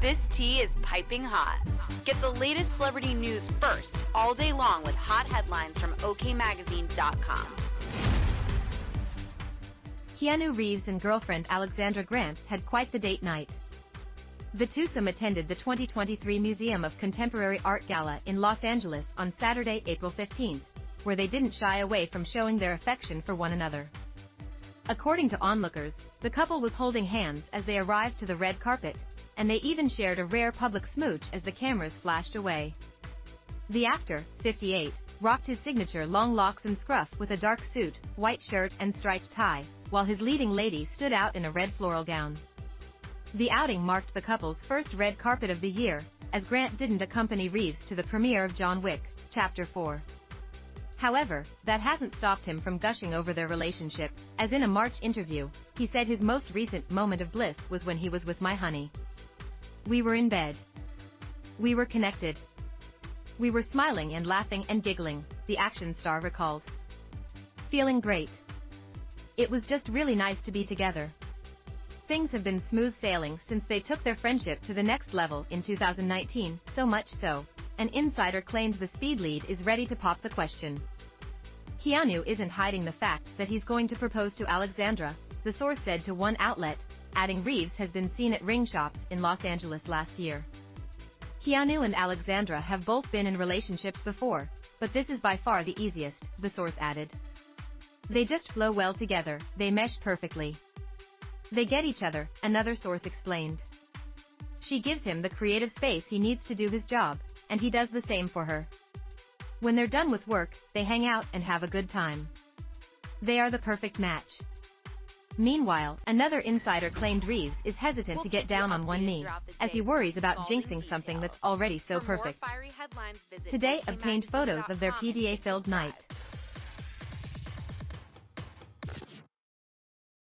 This tea is piping hot. Get the latest celebrity news first all day long with hot headlines from OKMagazine.com. Keanu Reeves and girlfriend Alexandra Grant had quite the date night. The twosome attended the 2023 Museum of Contemporary Art Gala in Los Angeles on Saturday, April 15, where they didn't shy away from showing their affection for one another. According to onlookers, the couple was holding hands as they arrived to the red carpet, and they even shared a rare public smooch as the cameras flashed away. The actor, 58, rocked his signature long locks and scruff with a dark suit, white shirt and striped tie, while his leading lady stood out in a red floral gown. The outing marked the couple's first red carpet of the year, as Grant didn't accompany Reeves to the premiere of John Wick, Chapter 4. However, that hasn't stopped him from gushing over their relationship, as in a March interview, he said his most recent moment of bliss was when he was with my honey. We were in bed. We were connected. We were smiling and laughing and giggling, the action star recalled. Feeling great. It was just really nice to be together. Things have been smooth sailing since they took their friendship to the next level in 2019, so much so, an insider claims the speed lead is ready to pop the question. Keanu isn't hiding the fact that he's going to propose to Alexandra, the source said to one outlet, adding Reeves has been seen at ring shops in Los Angeles last year. Keanu and Alexandra have both been in relationships before, but this is by far the easiest, the source added. They just flow well together, they mesh perfectly. They get each other, another source explained. She gives him the creative space he needs to do his job, and he does the same for her. When they're done with work, they hang out and have a good time. They are the perfect match. Meanwhile, another insider claimed Reeves is hesitant to get down on one knee, as he worries about jinxing something that's already so perfect. Today obtained photos of their PDA-filled night.